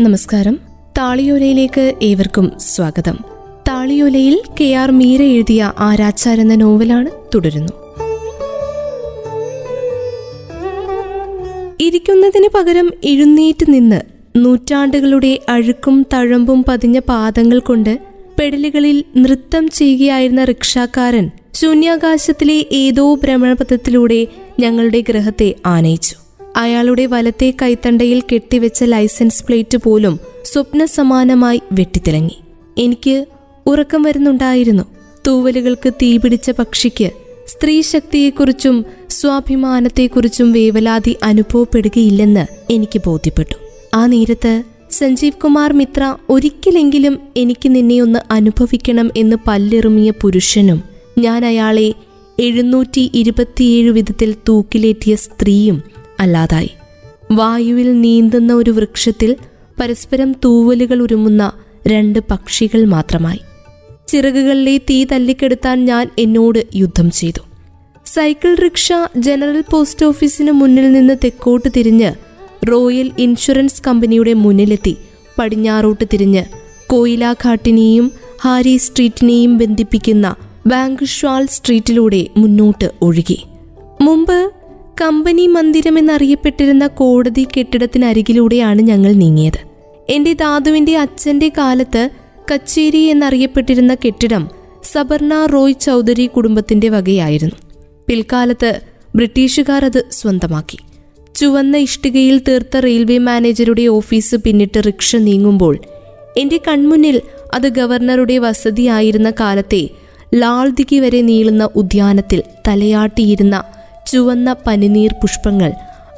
നമസ്കാരം. താളിയോലയിലേക്ക് ഏവർക്കും സ്വാഗതം. താളിയോലയിൽ കെ ആർ മീര എഴുതിയ ആരാച്ചാർ എന്ന നോവലാണ് തുടരുന്നു. ഇരിക്കുന്നതിന് പകരം എഴുന്നേറ്റ് നിന്ന് നൂറ്റാണ്ടുകളുടെ അഴുക്കും തഴമ്പും പതിഞ്ഞ പാദങ്ങൾ കൊണ്ട് പെടലുകളിൽ നൃത്തം ചെയ്യുകയായിരുന്ന റിക്ഷാക്കാരൻ ശൂന്യാകാശത്തിലെ ഏതോ ഭ്രമണപഥത്തിലൂടെ ഞങ്ങളുടെ ഗ്രഹത്തെ ആനയിച്ചു. അയാളുടെ വലത്തെ കൈത്തണ്ടയിൽ കെട്ടിവെച്ച ലൈസൻസ് പ്ലേറ്റ് പോലും സ്വപ്ന സമാനമായി വെട്ടിത്തിളങ്ങി. എനിക്ക് ഉറക്കം വരുന്നുണ്ടായിരുന്നു. തൂവലുകൾക്ക് തീപിടിച്ച പക്ഷിക്ക് സ്ത്രീ ശക്തിയെക്കുറിച്ചും സ്വാഭിമാനത്തെക്കുറിച്ചും വേവലാതി അനുഭവപ്പെടുകയില്ലെന്ന് എനിക്ക് ബോധ്യപ്പെട്ടു. ആ നേരത്ത് സഞ്ജീവ് കുമാർ മിത്ര ഒരിക്കലെങ്കിലും എനിക്ക് നിന്നെ ഒന്ന് അനുഭവിക്കണം എന്ന് പല്ലെറുമിയ പുരുഷനും ഞാൻ അയാളെ എഴുന്നൂറ്റി ഇരുപത്തിയേഴ് വിധത്തിൽ തൂക്കിലേറ്റിയ സ്ത്രീയും അല്ലാതായി. വായുവിൽ നീന്തുന്ന ഒരു വൃക്ഷത്തിൽ പരസ്പരം തൂവലുകൾ ഉരുമുന്ന രണ്ട് പക്ഷികൾ മാത്രമായി. ചിറകുകളിലെ തീ തല്ലിക്കെടുത്താൻ ഞാൻ എന്നോട് യുദ്ധം ചെയ്തു. സൈക്കിൾ റിക്ഷ ജനറൽ പോസ്റ്റ് ഓഫീസിന് മുന്നിൽ നിന്ന് തെക്കോട്ട് തിരിഞ്ഞ് റോയൽ ഇൻഷുറൻസ് കമ്പനിയുടെ മുന്നിലെത്തി പടിഞ്ഞാറോട്ട് തിരിഞ്ഞ് കോയിലാഘാട്ടിനെയും ഹാരി സ്ട്രീറ്റിനെയും ബന്ധിപ്പിക്കുന്ന ബാങ്ക് ഷ്വാൾ സ്ട്രീറ്റിലൂടെ മുന്നോട്ട് ഒഴുകി. മുമ്പ് കമ്പനി മന്ദിരം എന്നറിയപ്പെട്ടിരുന്ന കോടതി കെട്ടിടത്തിനരികിലൂടെയാണ് ഞങ്ങൾ നീങ്ങിയത്. എന്റെ ധാതുവിന്റെ അച്ഛന്റെ കാലത്ത് കച്ചേരി എന്നറിയപ്പെട്ടിരുന്ന കെട്ടിടം സബർണ റോയ് ചൗധരി കുടുംബത്തിന്റെ വകയായിരുന്നു. പിൽക്കാലത്ത് ബ്രിട്ടീഷുകാർ അത് സ്വന്തമാക്കി. ചുവന്ന ഇഷ്ടികയിൽ തീർത്ത റെയിൽവേ മാനേജറുടെ ഓഫീസ് പിന്നിട്ട് റിക്ഷ നീങ്ങുമ്പോൾ എന്റെ കൺമുന്നിൽ അത് ഗവർണറുടെ വസതിയായിരുന്ന കാലത്തെ ലാൾദിക്ക് വരെ നീളുന്ന ഉദ്യാനത്തിൽ തലയാട്ടിയിരുന്ന ചുവന്ന പനിനീർ പുഷ്പങ്ങൾ.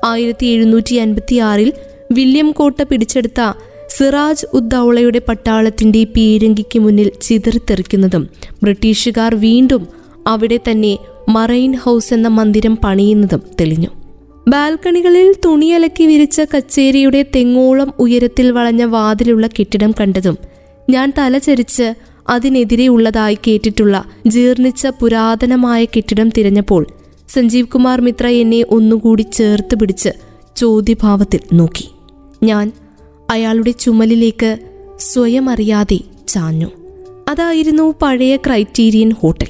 ആയിരത്തി എഴുന്നൂറ്റി അൻപത്തി ആറിൽ വില്യം കോട്ട പിടിച്ചെടുത്ത സിറാജ് ഉദ്ദൌളയുടെ പട്ടാളത്തിന്റെ പീരങ്കിക്ക് മുന്നിൽ ചിതറിത്തെറിക്കുന്നതും ബ്രിട്ടീഷുകാർ വീണ്ടും അവിടെ തന്നെ മറൈൻ ഹൗസ് എന്ന മന്ദിരം പണിയുന്നതും തെളിഞ്ഞു. ബാൽക്കണികളിൽ തുണിയലക്കി വിരിച്ച കച്ചേരിയുടെ തെങ്ങോളം ഉയരത്തിൽ വളഞ്ഞ വാതിലുള്ള കെട്ടിടം കണ്ടതും ഞാൻ തലചരിച്ച് അതിനെതിരെ ഉള്ളതായി കേട്ടിട്ടുള്ള ജീർണിച്ച പുരാതനമായ കെട്ടിടം തിരഞ്ഞപ്പോൾ സഞ്ജീവ് കുമാർ മിത്ര എന്നെ ഒന്നുകൂടി ചേർത്ത് പിടിച്ച് ചോദ്യഭാവത്തിൽ നോക്കി. ഞാൻ അയാളുടെ ചുമലിലേക്ക് സ്വയം അറിയാതെ ചാഞ്ഞു. അതായിരുന്നു പഴയ ക്രൈറ്റീരിയൻ ഹോട്ടൽ.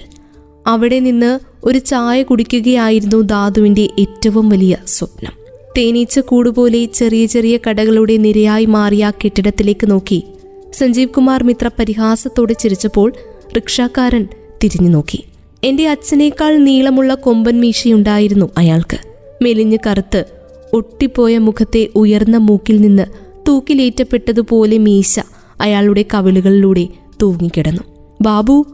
അവിടെ നിന്ന് ഒരു ചായ കുടിക്കുകയായിരുന്നു ധാതുവിന്റെ ഏറ്റവും വലിയ സ്വപ്നം. തേനീച്ച കൂടുപോലെ ചെറിയ ചെറിയ കടകളുടെ നിരയായി മാറിയ കെട്ടിടത്തിലേക്ക് നോക്കി സഞ്ജീവ് കുമാർ മിത്ര പരിഹാസത്തോടെ ചിരിച്ചപ്പോൾ റിക്ഷാക്കാരൻ തിരിഞ്ഞു നോക്കി. എന്റെ അച്ഛനേക്കാൾ നീളമുള്ള കൊമ്പൻ മീശയുണ്ടായിരുന്നു അയാൾക്ക്. മെലിഞ്ഞു കറുത്ത് ഒട്ടിപ്പോയ മുഖത്തെ ഉയർന്ന മൂക്കിൽ നിന്ന് തൂക്കിലേറ്റപ്പെട്ടതുപോലെ മീശ അയാളുടെ കവിളുകളിലൂടെ തൂങ്ങിക്കിടന്നു. ബാബു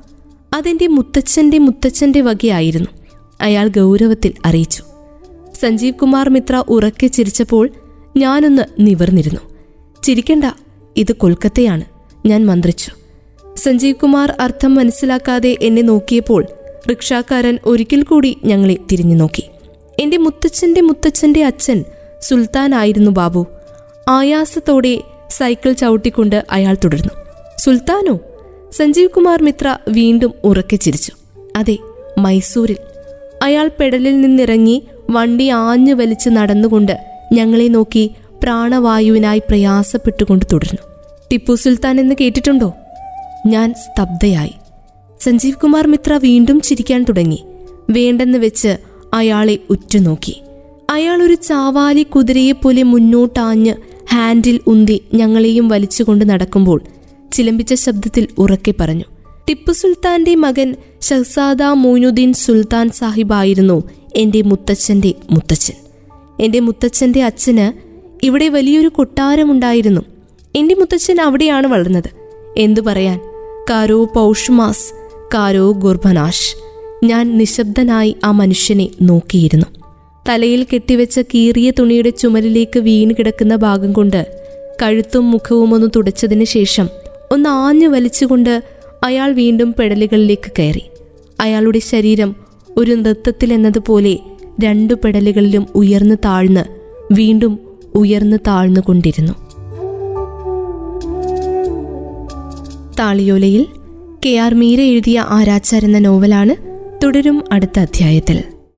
അതെന്റെ മുത്തച്ഛന്റെ മുത്തച്ഛന്റെ വകയായിരുന്നു അയാൾ ഗൗരവത്തിൽ അറിയിച്ചു. സഞ്ജീവ് കുമാർ മിത്ര ഉറക്കെ ചിരിച്ചപ്പോൾ ഞാനൊന്ന് നിവർന്നിരുന്നു. ചിരിക്കണ്ട ഇത് കൊൽക്കത്തയാണ് ഞാൻ മന്ത്രിച്ചു. സഞ്ജീവ് കുമാർ അർത്ഥം മനസ്സിലാക്കാതെ എന്നെ നോക്കിയപ്പോൾ റിക്ഷാക്കാരൻ ഒരിക്കൽ കൂടി ഞങ്ങളെ തിരിഞ്ഞു നോക്കി. എന്റെ മുത്തച്ഛന്റെ മുത്തച്ഛന്റെ അച്ഛൻ സുൽത്താനായിരുന്നു ബാബു. ആയാസത്തോടെ സൈക്കിൾ ചവിട്ടിക്കൊണ്ട് അയാൾ തുടർന്നു. സുൽത്താനോ? സഞ്ജീവ് കുമാർ മിത്ര വീണ്ടും ഉറക്കെ ചിരിച്ചു. അതെ മൈസൂരിൽ. അയാൾ പെടലിൽ നിന്നിറങ്ങി വണ്ടി ആഞ്ഞു വലിച്ച് നടന്നുകൊണ്ട് ഞങ്ങളെ നോക്കി പ്രാണവായുവിനായി പ്രയാസപ്പെട്ടുകൊണ്ട് തുടർന്നു. ടിപ്പു സുൽത്താൻ എന്ന് കേട്ടിട്ടുണ്ടോ? ഞാൻ സ്തബ്ധയായി. സഞ്ജീവ് കുമാർ മിത്ര വീണ്ടും ചിരിക്കാൻ തുടങ്ങി. വേണ്ടെന്ന് വെച്ച് അയാളെ ഉറ്റുനോക്കി. അയാൾ ഒരു ചാവാലി കുതിരയെപ്പോലെ മുന്നോട്ടാഞ്ഞ് ഹാൻഡിൽ ഉന്തി ഞങ്ങളെയും വലിച്ചുകൊണ്ട് നടക്കുമ്പോൾ ചിലമ്പിച്ച ശബ്ദത്തിൽ ഉറക്കെ പറഞ്ഞു. ടിപ്പു സുൽത്താന്റെ മകൻ ഷഹസാദ മൊയ്നുദ്ദീൻ സുൽത്താൻ സാഹിബായിരുന്നു എന്റെ മുത്തച്ഛന്റെ മുത്തച്ഛൻ. എന്റെ മുത്തച്ഛന്റെ അച്ഛന് ഇവിടെ വലിയൊരു കൊട്ടാരമുണ്ടായിരുന്നു. എന്റെ മുത്തച്ഛൻ അവിടെയാണ് വളർന്നത്. എന്തു പറയാൻ? കാരോ പൗഷ്മാസ് കാരോ ഗുർഭനാഷ് ഞാൻ നിശബ്ദനായി ആ മനുഷ്യനെ നോക്കിയിരുന്നു. തലയിൽ കെട്ടിവെച്ച കീറിയ തുണിയുടെ ചുമലിലേക്ക് വീണ് കിടക്കുന്ന ഭാഗം കൊണ്ട് കഴുത്തും മുഖവും ഒന്ന് തുടച്ചതിന് ശേഷം ഒന്ന് ആഞ്ഞു വലിച്ചുകൊണ്ട് അയാൾ വീണ്ടും പെടലുകളിലേക്ക് കയറി. അയാളുടെ ശരീരം ഒരു നൃത്തത്തിൽ എന്നതുപോലെ രണ്ടു പെടലുകളിലും ഉയർന്നു താഴ്ന്ന് വീണ്ടും ഉയർന്നു താഴ്ന്നുകൊണ്ടിരുന്നു. താളിയോലയിൽ കെ ആർ മീര എഴുതിയ ആരാച്ചാർ എന്ന നോവലാണ് തുടരും അടുത്ത അധ്യായത്തിൽ.